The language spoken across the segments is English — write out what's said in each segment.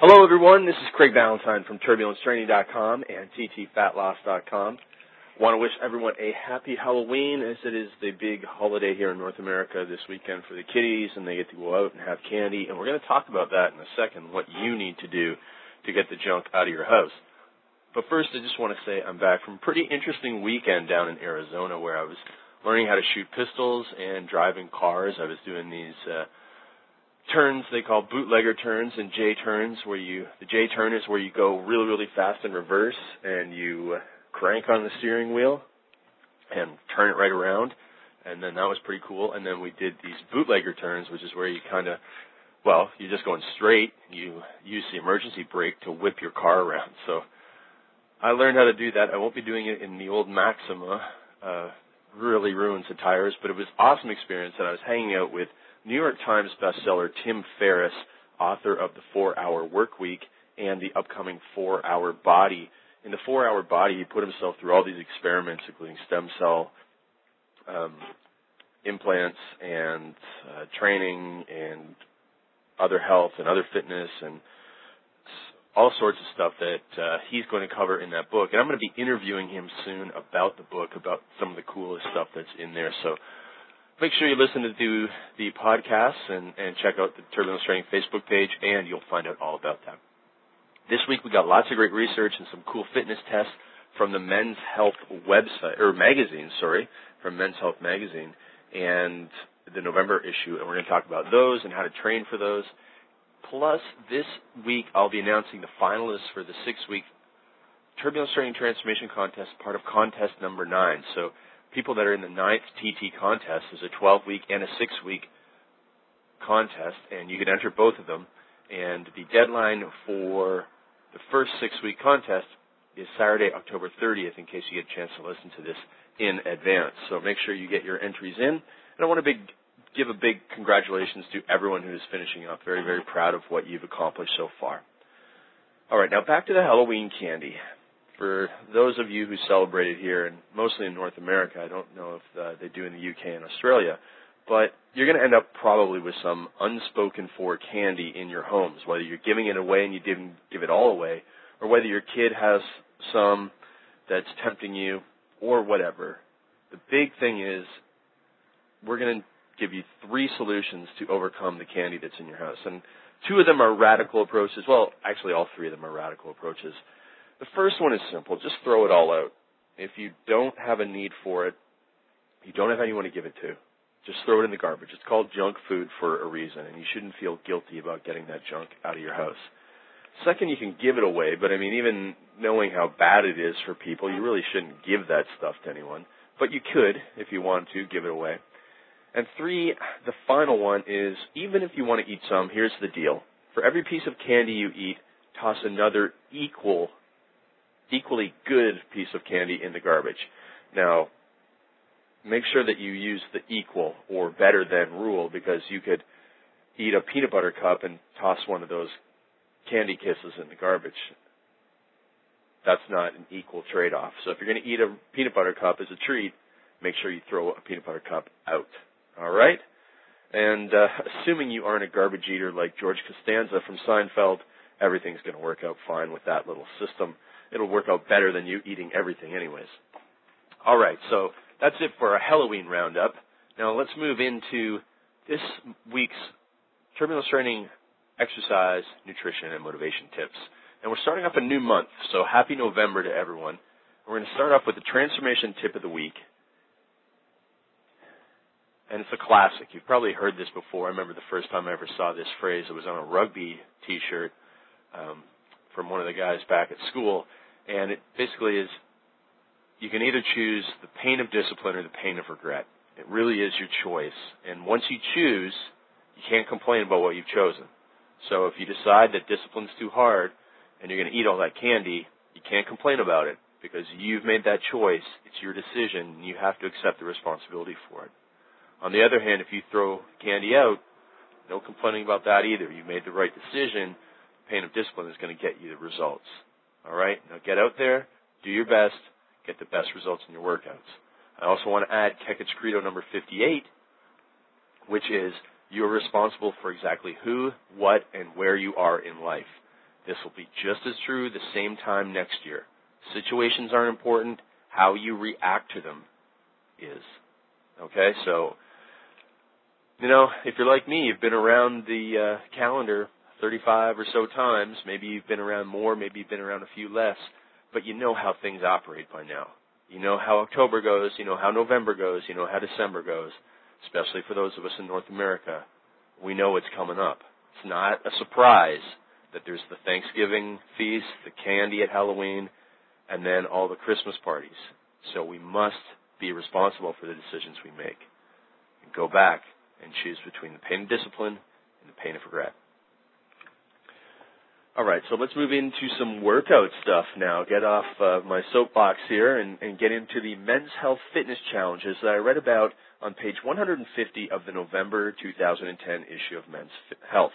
Hello, everyone. This is Craig Ballantyne from TurbulenceTraining.com and TTFatLoss.com. Want to wish everyone a happy Halloween as it is the big holiday here in North America this weekend for the kiddies and they get to go out and have candy. And we're going to talk about that in a second, what you need to do to get the junk out of your house. But first, I just want to say I'm back from a pretty interesting weekend down in Arizona where I was learning how to shoot pistols and driving cars. I was doing these, uh, turns they call bootlegger turns and J turns where you the J turn is where you go really really fast in reverse and you crank on the steering wheel and turn it right around. And then that was pretty cool. And then we did these bootlegger turns which is where you kind of well you're just going straight you use the emergency brake to whip your car around. So I learned how to do that. I won't be doing it in the old Maxima uh really ruins the tires but it was awesome experience and I was hanging out with New York Times bestseller Tim Ferriss, author of The Four Hour Work Week and the upcoming Four Hour Body. In the Four Hour Body, he put himself through all these experiments, including stem cell um, implants and uh, training and other health and other fitness and all sorts of stuff that uh, he's going to cover in that book. And I'm going to be interviewing him soon about the book, about some of the coolest stuff that's in there. So make sure you listen to the, podcasts and, and check out the Turbulence Training Facebook page, and you'll find out all about that. This week we got lots of great research and some cool fitness tests from the Men's Health website or magazine, sorry, from Men's Health magazine, and the November issue, and we're going to talk about those and how to train for those. Plus, this week I'll be announcing the finalists for the six-week Turbulence Training Transformation Contest, part of contest number nine. So people that are in the ninth TT contest is a 12 week and a 6 week contest, and you can enter both of them. And the deadline for the first six week contest is Saturday, October 30th, in case you get a chance to listen to this in advance. So make sure you get your entries in. And I want to big, give a big congratulations to everyone who is finishing up. Very, very proud of what you've accomplished so far. All right, now back to the Halloween candy for those of you who celebrated here, and mostly in North America, I don't know if uh, they do in the UK and Australia, but you're going to end up probably with some unspoken for candy in your homes, whether you're giving it away and you didn't give it all away, or whether your kid has some that's tempting you, or whatever. The big thing is, we're going to give you three solutions to overcome the candy that's in your house. And two of them are radical approaches. Well, actually, all three of them are radical approaches. The first one is simple. Just throw it all out. If you don't have a need for it, you don't have anyone to give it to, just throw it in the garbage. It's called junk food for a reason, and you shouldn't feel guilty about getting that junk out of your house. Second, you can give it away, but I mean, even knowing how bad it is for people, you really shouldn't give that stuff to anyone. But you could, if you want to, give it away. And three, the final one is even if you want to eat some, here's the deal. For every piece of candy you eat, toss another equal equally good piece of candy in the garbage. Now, make sure that you use the equal or better than rule because you could eat a peanut butter cup and toss one of those candy kisses in the garbage. That's not an equal trade off. So if you're going to eat a peanut butter cup as a treat, make sure you throw a peanut butter cup out. All right? And uh, assuming you aren't a garbage eater like George Costanza from Seinfeld, everything's going to work out fine with that little system it'll work out better than you eating everything anyways. All right, so that's it for our Halloween roundup. Now let's move into this week's turbulence training exercise, nutrition, and motivation tips. And we're starting off a new month, so happy November to everyone. We're going to start off with the transformation tip of the week. And it's a classic. You've probably heard this before. I remember the first time I ever saw this phrase. It was on a rugby T-shirt um, from one of the guys back at school, and it basically is you can either choose the pain of discipline or the pain of regret. It really is your choice. And once you choose, you can't complain about what you've chosen. So if you decide that discipline's too hard and you're going to eat all that candy, you can't complain about it because you've made that choice. It's your decision and you have to accept the responsibility for it. On the other hand, if you throw candy out, no complaining about that either. You made the right decision. Pain of discipline is going to get you the results. All right? Now get out there, do your best, get the best results in your workouts. I also want to add Kekich's Credo number 58, which is you're responsible for exactly who, what, and where you are in life. This will be just as true the same time next year. Situations aren't important. How you react to them is. Okay, so, you know, if you're like me, you've been around the uh, calendar 35 or so times. Maybe you've been around more, maybe you've been around a few less, but you know how things operate by now. You know how October goes, you know how November goes, you know how December goes, especially for those of us in North America. We know it's coming up. It's not a surprise that there's the Thanksgiving feast, the candy at Halloween, and then all the Christmas parties. So we must be responsible for the decisions we make. Go back and choose between the pain of discipline and the pain of regret. All right, so let's move into some workout stuff now. Get off uh, my soapbox here and, and get into the men's health fitness challenges that I read about on page 150 of the November 2010 issue of Men's Health.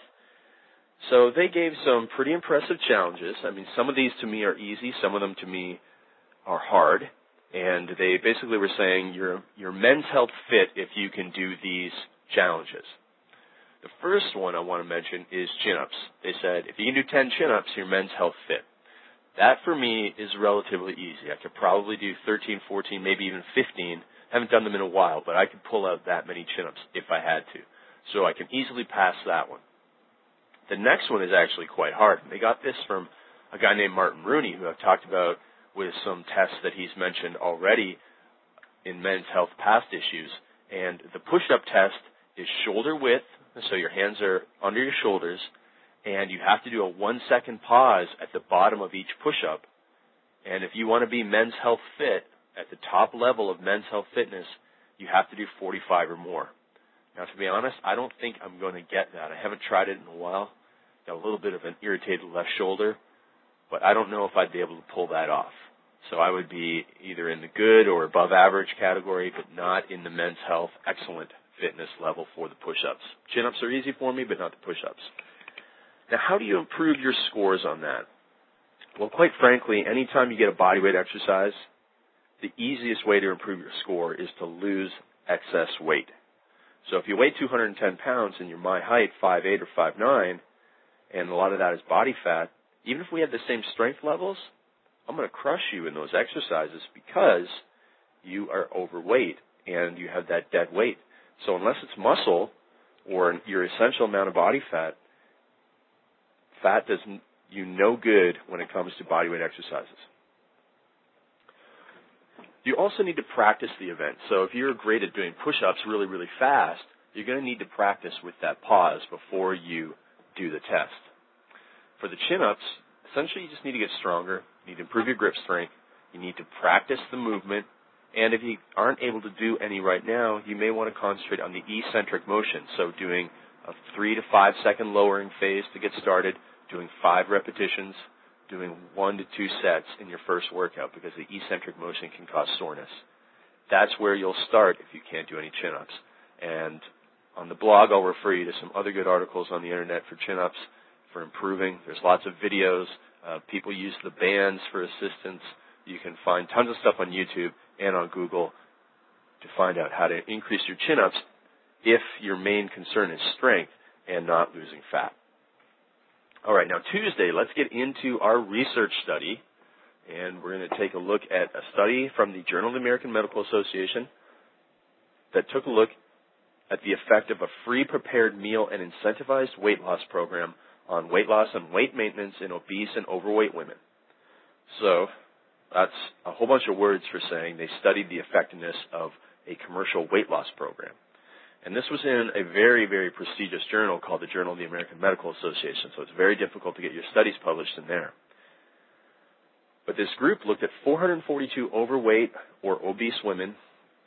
So they gave some pretty impressive challenges. I mean, some of these to me are easy, some of them to me are hard. And they basically were saying you're, you're men's health fit if you can do these challenges. The first one I want to mention is chin-ups. They said if you can do 10 chin-ups, you're men's health fit. That for me is relatively easy. I could probably do 13, 14, maybe even 15. Haven't done them in a while, but I could pull out that many chin-ups if I had to. So I can easily pass that one. The next one is actually quite hard. They got this from a guy named Martin Rooney, who I've talked about with some tests that he's mentioned already in men's health past issues. And the push-up test is shoulder width so your hands are under your shoulders, and you have to do a one second pause at the bottom of each push up. And if you want to be men's health fit at the top level of men's health fitness, you have to do 45 or more. Now, to be honest, I don't think I'm going to get that. I haven't tried it in a while. Got a little bit of an irritated left shoulder, but I don't know if I'd be able to pull that off. So I would be either in the good or above average category, but not in the men's health excellent fitness level for the push-ups. Chin-ups are easy for me, but not the push-ups. Now, how do you improve your scores on that? Well, quite frankly, anytime you get a bodyweight exercise, the easiest way to improve your score is to lose excess weight. So if you weigh 210 pounds and you're my height, 5'8 or 5'9, and a lot of that is body fat, even if we have the same strength levels, I'm going to crush you in those exercises because you are overweight and you have that dead weight. So unless it's muscle or your essential amount of body fat, fat does you no good when it comes to bodyweight exercises. You also need to practice the event. So if you're great at doing push-ups really, really fast, you're going to need to practice with that pause before you do the test. For the chin-ups, essentially you just need to get stronger. You need to improve your grip strength. You need to practice the movement and if you aren't able to do any right now, you may want to concentrate on the eccentric motion. So doing a three to five second lowering phase to get started, doing five repetitions, doing one to two sets in your first workout because the eccentric motion can cause soreness. That's where you'll start if you can't do any chin-ups. And on the blog, I'll refer you to some other good articles on the internet for chin-ups, for improving. There's lots of videos. Uh, people use the bands for assistance. You can find tons of stuff on YouTube and on Google to find out how to increase your chin ups if your main concern is strength and not losing fat. All right, now Tuesday, let's get into our research study. And we're going to take a look at a study from the Journal of the American Medical Association that took a look at the effect of a free prepared meal and incentivized weight loss program on weight loss and weight maintenance in obese and overweight women. So, that's a whole bunch of words for saying they studied the effectiveness of a commercial weight loss program. And this was in a very, very prestigious journal called the Journal of the American Medical Association, so it's very difficult to get your studies published in there. But this group looked at 442 overweight or obese women,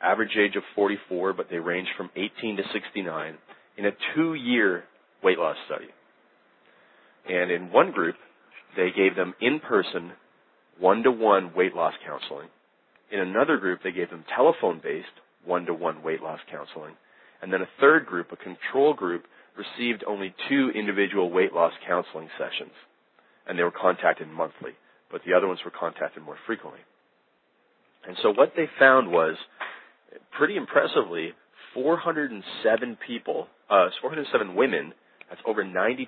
average age of 44, but they ranged from 18 to 69, in a two year weight loss study. And in one group, they gave them in person one-to-one weight loss counseling. In another group, they gave them telephone-based one-to-one weight loss counseling. And then a third group, a control group, received only two individual weight loss counseling sessions. And they were contacted monthly, but the other ones were contacted more frequently. And so what they found was, pretty impressively, 407 people, uh, 407 women That's over 92%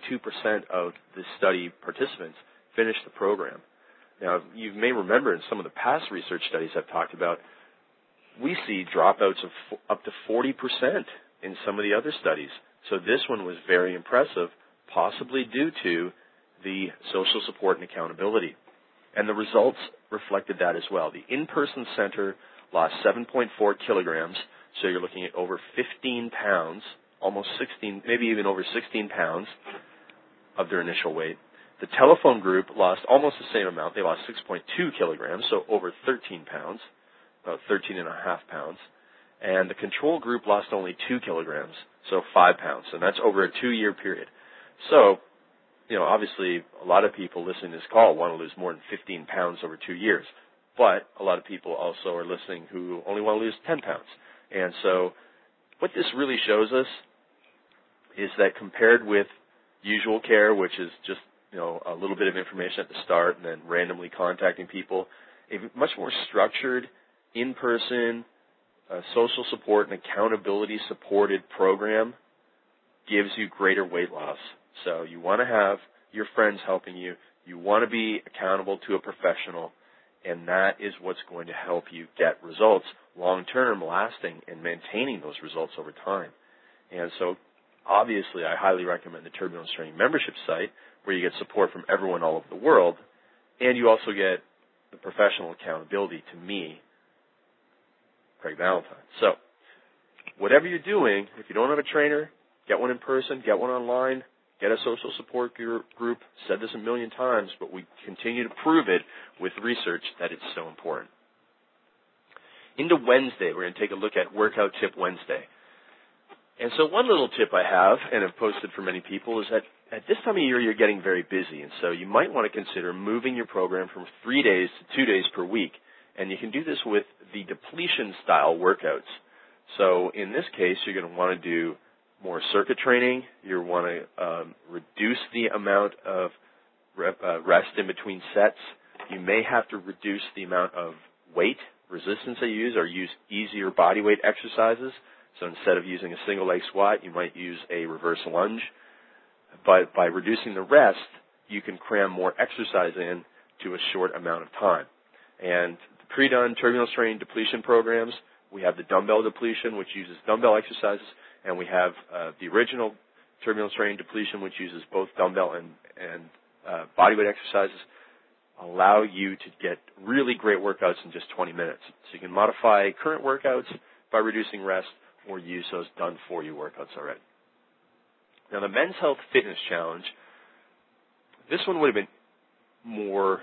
of the study participants finished the program. Now, you may remember in some of the past research studies I've talked about, we see dropouts of up to 40% in some of the other studies. So this one was very impressive, possibly due to the social support and accountability. And the results reflected that as well. The in-person center lost 7.4 kilograms, so you're looking at over 15 pounds, almost 16, maybe even over 16 pounds of their initial weight. The telephone group lost almost the same amount. They lost 6.2 kilograms, so over 13 pounds, about 13 and a half pounds. And the control group lost only 2 kilograms, so 5 pounds. And that's over a two-year period. So, you know, obviously a lot of people listening to this call want to lose more than 15 pounds over two years. But a lot of people also are listening who only want to lose 10 pounds. And so what this really shows us is that compared with usual care, which is just, you know, a little bit of information at the start and then randomly contacting people, a much more structured, in-person, uh, social support and accountability supported program gives you greater weight loss. So you want to have your friends helping you. You want to be accountable to a professional and that is what's going to help you get results long term, lasting, and maintaining those results over time. And so, obviously, I highly recommend the Turbulence Training membership site where you get support from everyone all over the world, and you also get the professional accountability to me, Craig Ballantyne. So, whatever you're doing, if you don't have a trainer, get one in person, get one online, Get a social support group. Said this a million times, but we continue to prove it with research that it's so important. Into Wednesday, we're going to take a look at Workout Tip Wednesday. And so one little tip I have, and have posted for many people, is that at this time of year you're getting very busy, and so you might want to consider moving your program from three days to two days per week. And you can do this with the depletion style workouts. So in this case, you're going to want to do more circuit training. You want to um, reduce the amount of uh, rest in between sets. You may have to reduce the amount of weight resistance that you use or use easier body weight exercises. So instead of using a single leg squat, you might use a reverse lunge. But by reducing the rest, you can cram more exercise in to a short amount of time. And the pre-done turbulence training depletion programs, we have the dumbbell depletion, which uses dumbbell exercises and we have uh, the original turbulence training depletion, which uses both dumbbell and, and uh, bodyweight exercises, allow you to get really great workouts in just 20 minutes. So you can modify current workouts by reducing rest or use those done for you workouts already. Now the Men's Health Fitness Challenge, this one would have been more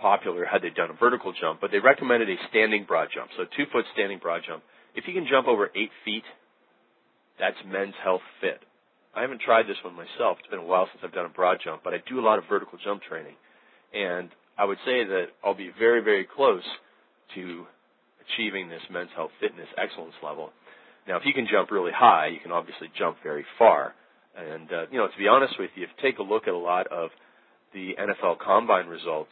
popular had they done a vertical jump, but they recommended a standing broad jump, so two foot standing broad jump. If you can jump over eight feet that's Men's Health Fit. I haven't tried this one myself. It's been a while since I've done a broad jump, but I do a lot of vertical jump training. And I would say that I'll be very, very close to achieving this men's health fitness excellence level. Now, if you can jump really high, you can obviously jump very far. And, uh, you know, to be honest with you, if you take a look at a lot of the NFL combine results,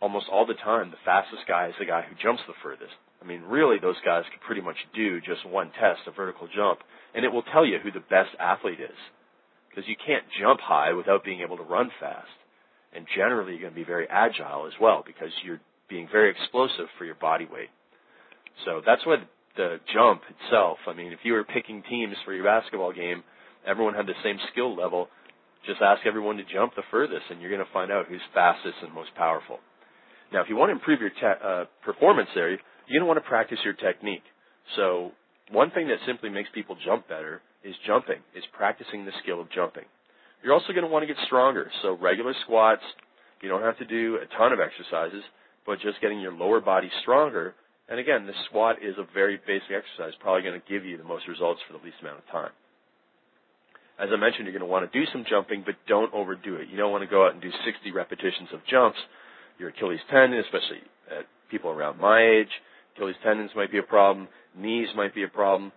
almost all the time, the fastest guy is the guy who jumps the furthest. I mean, really, those guys could pretty much do just one test, a vertical jump, and it will tell you who the best athlete is. Because you can't jump high without being able to run fast. And generally, you're going to be very agile as well because you're being very explosive for your body weight. So that's what the jump itself, I mean, if you were picking teams for your basketball game, everyone had the same skill level. Just ask everyone to jump the furthest, and you're going to find out who's fastest and most powerful. Now, if you want to improve your te- uh, performance there, you're going to want to practice your technique. So one thing that simply makes people jump better is jumping, is practicing the skill of jumping. You're also going to want to get stronger. So regular squats, you don't have to do a ton of exercises, but just getting your lower body stronger. And again, the squat is a very basic exercise, probably going to give you the most results for the least amount of time. As I mentioned, you're going to want to do some jumping, but don't overdo it. You don't want to go out and do 60 repetitions of jumps. Your Achilles tendon, especially at people around my age, Achilles tendons might be a problem. Knees might be a problem.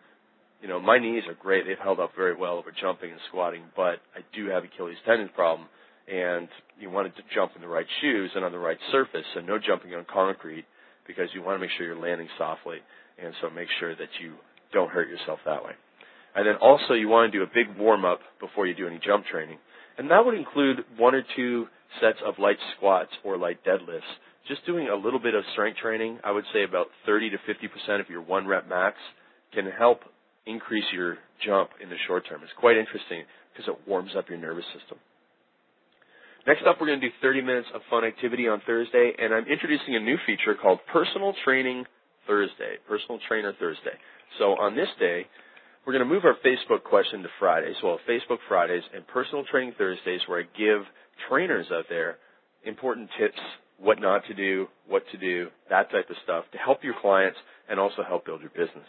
You know, my knees are great. They've held up very well over jumping and squatting, but I do have Achilles tendon problem. And you want to jump in the right shoes and on the right surface, and no jumping on concrete because you want to make sure you're landing softly. And so make sure that you don't hurt yourself that way. And then also you want to do a big warm up before you do any jump training. And that would include one or two sets of light squats or light deadlifts. Just doing a little bit of strength training, I would say about 30 to 50% of your one rep max can help increase your jump in the short term. It's quite interesting because it warms up your nervous system. Next up, we're going to do 30 minutes of fun activity on Thursday, and I'm introducing a new feature called Personal Training Thursday. Personal Trainer Thursday. So on this day, we're going to move our Facebook question to Fridays. So Facebook Fridays and Personal Training Thursdays, where I give trainers out there important tips, what not to do, what to do, that type of stuff to help your clients and also help build your business.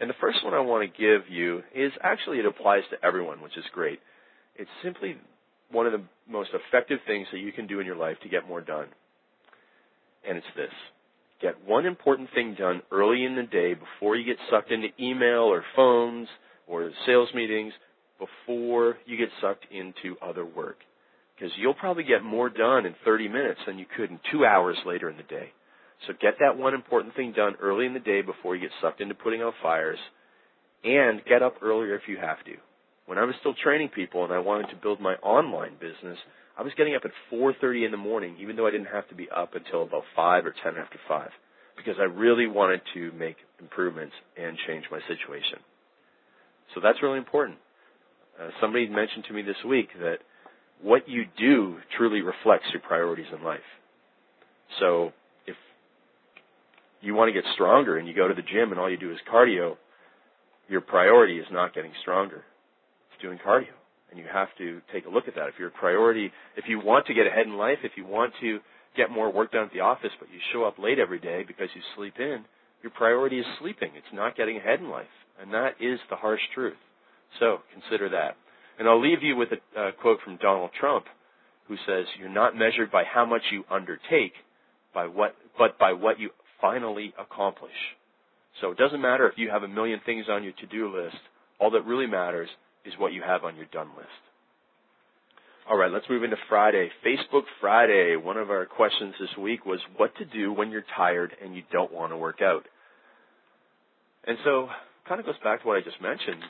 And the first one I want to give you is actually it applies to everyone, which is great. It's simply one of the most effective things that you can do in your life to get more done. And it's this. Get one important thing done early in the day before you get sucked into email or phones or sales meetings before you get sucked into other work. Because you'll probably get more done in 30 minutes than you could in two hours later in the day. So get that one important thing done early in the day before you get sucked into putting out fires and get up earlier if you have to. When I was still training people and I wanted to build my online business, I was getting up at 4:30 in the morning, even though I didn't have to be up until about five or ten after five, because I really wanted to make improvements and change my situation. So that's really important. Uh, somebody mentioned to me this week that what you do truly reflects your priorities in life. So if you want to get stronger and you go to the gym and all you do is cardio, your priority is not getting stronger. It's doing cardio and you have to take a look at that. If your priority, if you want to get ahead in life, if you want to get more work done at the office, but you show up late every day because you sleep in, your priority is sleeping. It's not getting ahead in life. And that is the harsh truth. So consider that. And I'll leave you with a, a quote from Donald Trump, who says, "You're not measured by how much you undertake, by what, but by what you finally accomplish." So it doesn't matter if you have a million things on your to-do list. All that really matters is what you have on your done list. All right, let's move into Friday. Facebook Friday. One of our questions this week was what to do when you're tired and you don't want to work out. And so, kind of goes back to what I just mentioned.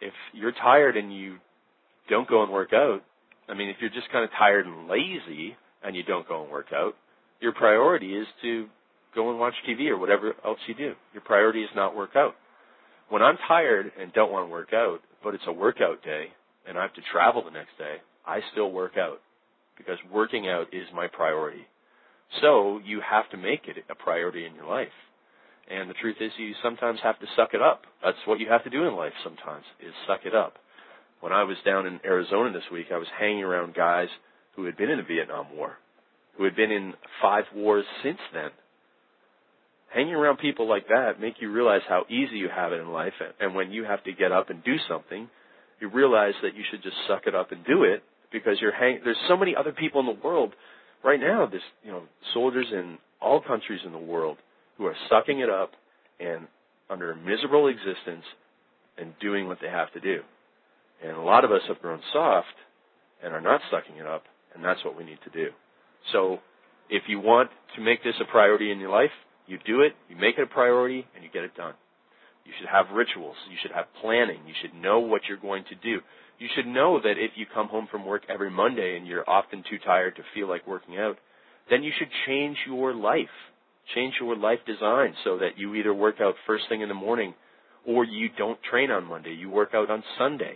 If you're tired and you don't go and work out, I mean, if you're just kind of tired and lazy and you don't go and work out, your priority is to go and watch TV or whatever else you do. Your priority is not work out. When I'm tired and don't want to work out, but it's a workout day and I have to travel the next day, I still work out because working out is my priority. So you have to make it a priority in your life. And the truth is you sometimes have to suck it up. That's what you have to do in life sometimes is suck it up. When I was down in Arizona this week, I was hanging around guys who had been in the Vietnam War, who had been in five wars since then. Hanging around people like that make you realize how easy you have it in life and when you have to get up and do something, you realize that you should just suck it up and do it because you're hang- there's so many other people in the world right now. There's you know soldiers in all countries in the world who are sucking it up and under a miserable existence and doing what they have to do. And a lot of us have grown soft and are not sucking it up, and that's what we need to do. So if you want to make this a priority in your life, you do it, you make it a priority, and you get it done. You should have rituals. You should have planning. You should know what you're going to do you should know that if you come home from work every Monday and you're often too tired to feel like working out, then you should change your life. Change your life design so that you either work out first thing in the morning or you don't train on Monday. You work out on Sunday.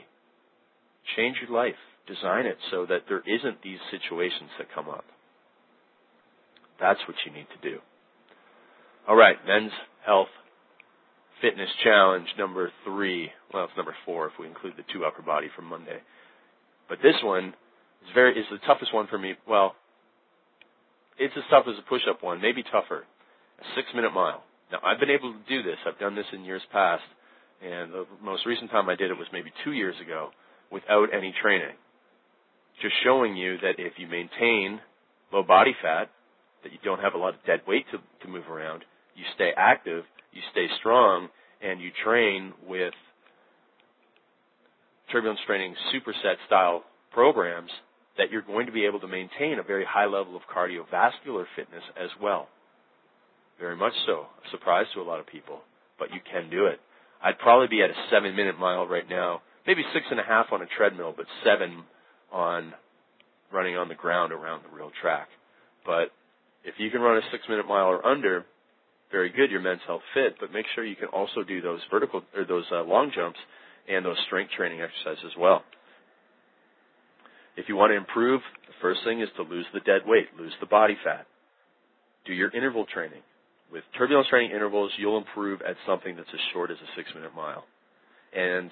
Change your life. Design it so that there isn't these situations that come up. That's what you need to do. All right, men's health fitness challenge number three. Well, it's number four if we include the two upper body from Monday. But this one is very is the toughest one for me. Well, it's as tough as a push-up one, maybe tougher. A six-minute mile. Now I've been able to do this. I've done this in years past, and the most recent time I did it was maybe two years ago without any training. Just showing you that if you maintain low body fat, that you don't have a lot of dead weight to, to move around, you stay active, you stay strong, and you train with turbulence training superset style programs that you're going to be able to maintain a very high level of cardiovascular fitness as well. Very much so. A surprise to a lot of people, but you can do it. I'd probably be at a seven minute mile right now, maybe six and a half on a treadmill, but seven on running on the ground around the real track. But if you can run a six minute mile or under, very good, your men's health fit, but make sure you can also do those vertical or those uh, long jumps and those strength training exercises as well. If you want to improve, the first thing is to lose the dead weight, lose the body fat. Do your interval training. With turbulence training intervals, you'll improve at something that's as short as a six minute mile. And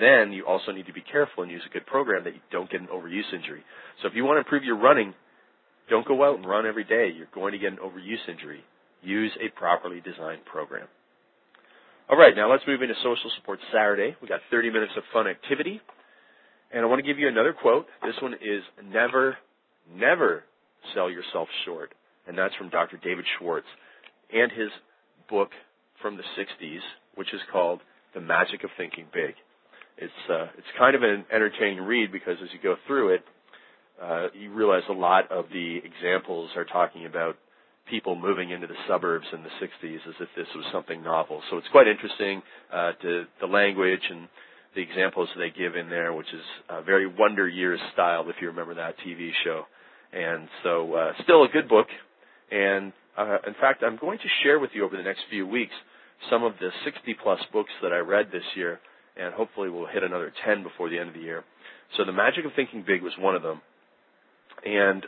then you also need to be careful and use a good program that you don't get an overuse injury. So if you want to improve your running, don't go out and run every day. You're going to get an overuse injury. Use a properly designed program. All right, now let's move into Social Support Saturday. We got 30 minutes of fun activity. And I want to give you another quote. This one is never, never sell yourself short. And that's from Dr. David Schwartz and his book from the 60s, which is called The Magic of Thinking Big. It's, uh, it's kind of an entertaining read because as you go through it, uh, you realize a lot of the examples are talking about people moving into the suburbs in the 60s as if this was something novel. So it's quite interesting uh, to the language and the examples they give in there, which is uh, very Wonder Years style, if you remember that TV show. And so, uh, still a good book. And uh, in fact, I'm going to share with you over the next few weeks some of the 60 plus books that I read this year, and hopefully we'll hit another 10 before the end of the year. So, The Magic of Thinking Big was one of them. And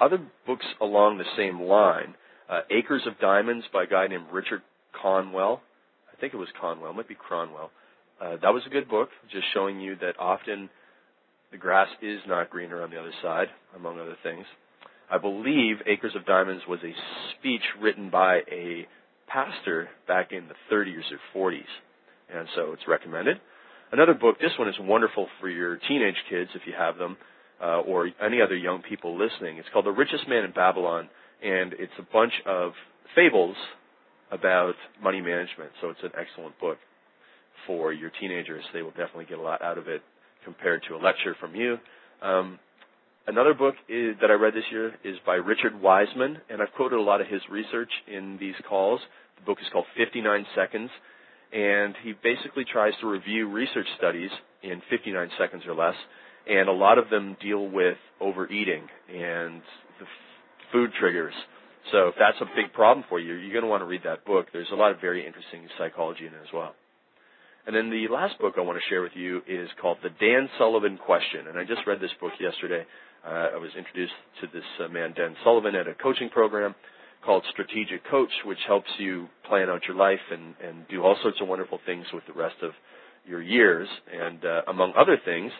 other books along the same line, uh, Acres of Diamonds by a guy named Richard Conwell. I think it was Conwell, might be Cronwell. Uh, that was a good book, just showing you that often the grass is not greener on the other side, among other things. I believe Acres of Diamonds was a speech written by a pastor back in the 30s or 40s, and so it's recommended. Another book, this one is wonderful for your teenage kids if you have them, uh, or any other young people listening. It's called The Richest Man in Babylon, and it's a bunch of fables about money management, so it's an excellent book for your teenagers. They will definitely get a lot out of it compared to a lecture from you. Um, another book is, that I read this year is by Richard Wiseman, and I've quoted a lot of his research in these calls. The book is called 59 Seconds, and he basically tries to review research studies in 59 seconds or less, and a lot of them deal with overeating and the f- food triggers. So if that's a big problem for you, you're going to want to read that book. There's a lot of very interesting psychology in it as well. And then the last book I want to share with you is called The Dan Sullivan Question. And I just read this book yesterday. Uh, I was introduced to this uh, man, Dan Sullivan, at a coaching program called Strategic Coach, which helps you plan out your life and, and do all sorts of wonderful things with the rest of your years. And uh, among other things,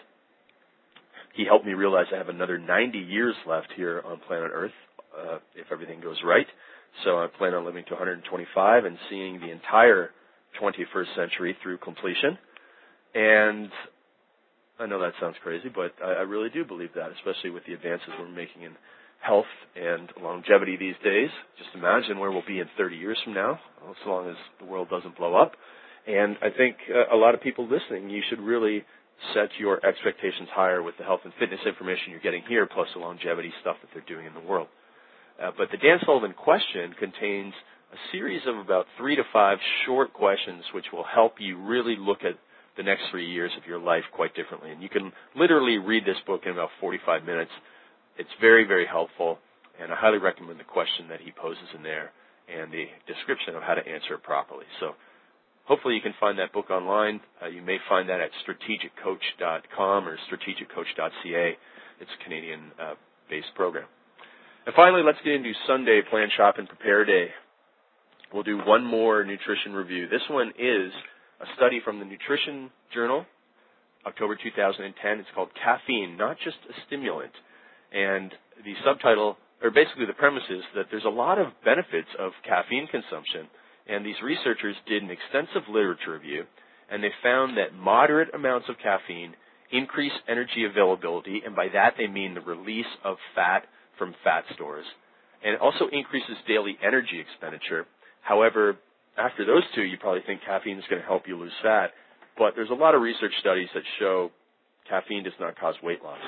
he helped me realize I have another 90 years left here on planet Earth uh, if everything goes right. So I plan on living to 125 and seeing the entire 21st century through completion. And I know that sounds crazy, but I, I really do believe that, especially with the advances we're making in health and longevity these days. Just imagine where we'll be in 30 years from now, as long as the world doesn't blow up. And I think uh, a lot of people listening, you should really set your expectations higher with the health and fitness information you're getting here, plus the longevity stuff that they're doing in the world. Uh, but the Dan Sullivan question contains a series of about three to five short questions which will help you really look at the next three years of your life quite differently. And you can literally read this book in about 45 minutes. It's very, very helpful, and I highly recommend the question that he poses in there and the description of how to answer it properly. So hopefully you can find that book online. Uh, you may find that at strategiccoach.com or strategiccoach.ca. It's a Canadian-based uh, program. And finally, let's get into Sunday Plan, Shop, and Prepare Day. We'll do one more nutrition review. This one is a study from the Nutrition Journal, October 2010. It's called Caffeine, Not Just a Stimulant. And the subtitle, or basically the premise is that there's a lot of benefits of caffeine consumption. And these researchers did an extensive literature review, and they found that moderate amounts of caffeine increase energy availability, and by that they mean the release of fat from fat stores. And it also increases daily energy expenditure However, after those two, you probably think caffeine is going to help you lose fat. But there's a lot of research studies that show caffeine does not cause weight loss.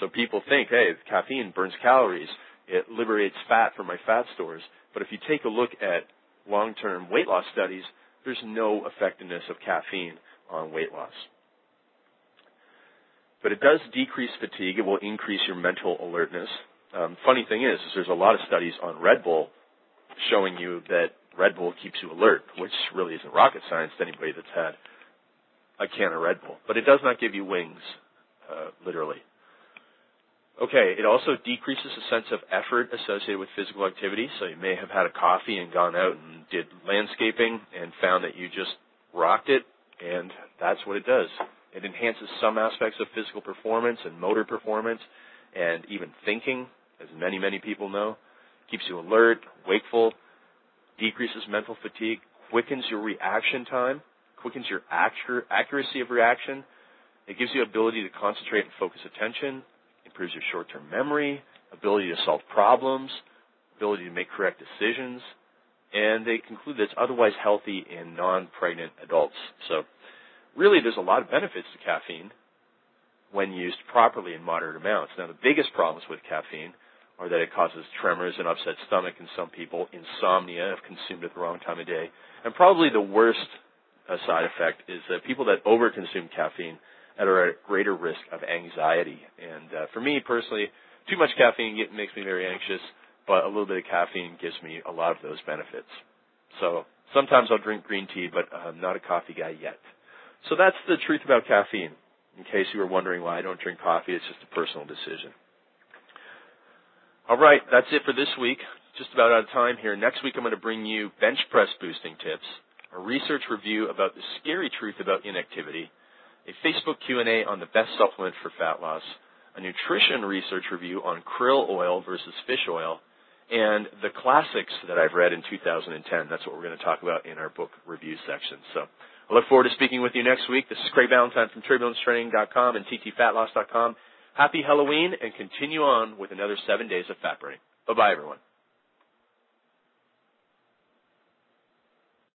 So people think, hey, caffeine burns calories. It liberates fat from my fat stores. But if you take a look at long-term weight loss studies, there's no effectiveness of caffeine on weight loss. But it does decrease fatigue. It will increase your mental alertness. Um, funny thing is, is, there's a lot of studies on Red Bull showing you that Red Bull keeps you alert, which really isn't rocket science to anybody that's had a can of Red Bull. But it does not give you wings, uh, literally. Okay, it also decreases the sense of effort associated with physical activity. So you may have had a coffee and gone out and did landscaping and found that you just rocked it, and that's what it does. It enhances some aspects of physical performance and motor performance and even thinking, as many, many people know. Keeps you alert, wakeful, decreases mental fatigue, quickens your reaction time, quickens your accuracy of reaction. It gives you ability to concentrate and focus attention, improves your short-term memory, ability to solve problems, ability to make correct decisions, and they conclude that it's otherwise healthy in non-pregnant adults. So really there's a lot of benefits to caffeine when used properly in moderate amounts. Now the biggest problems with caffeine are that it causes tremors and upset stomach in some people, insomnia if consumed at the wrong time of day, and probably the worst uh, side effect is that people that overconsume caffeine are at greater risk of anxiety. And uh, for me personally, too much caffeine makes me very anxious, but a little bit of caffeine gives me a lot of those benefits. So sometimes I'll drink green tea, but I'm not a coffee guy yet. So that's the truth about caffeine. In case you were wondering why I don't drink coffee, it's just a personal decision. All right, that's it for this week. Just about out of time here. Next week I'm going to bring you bench press boosting tips, a research review about the scary truth about inactivity, a Facebook Q&A on the best supplement for fat loss, a nutrition research review on krill oil versus fish oil, and the classics that I've read in 2010. That's what we're going to talk about in our book review section. So I look forward to speaking with you next week. This is Craig Ballantyne from TurbulenceTraining.com and TTFatLoss.com. Happy Halloween and continue on with another seven days of fat burning. Bye bye everyone.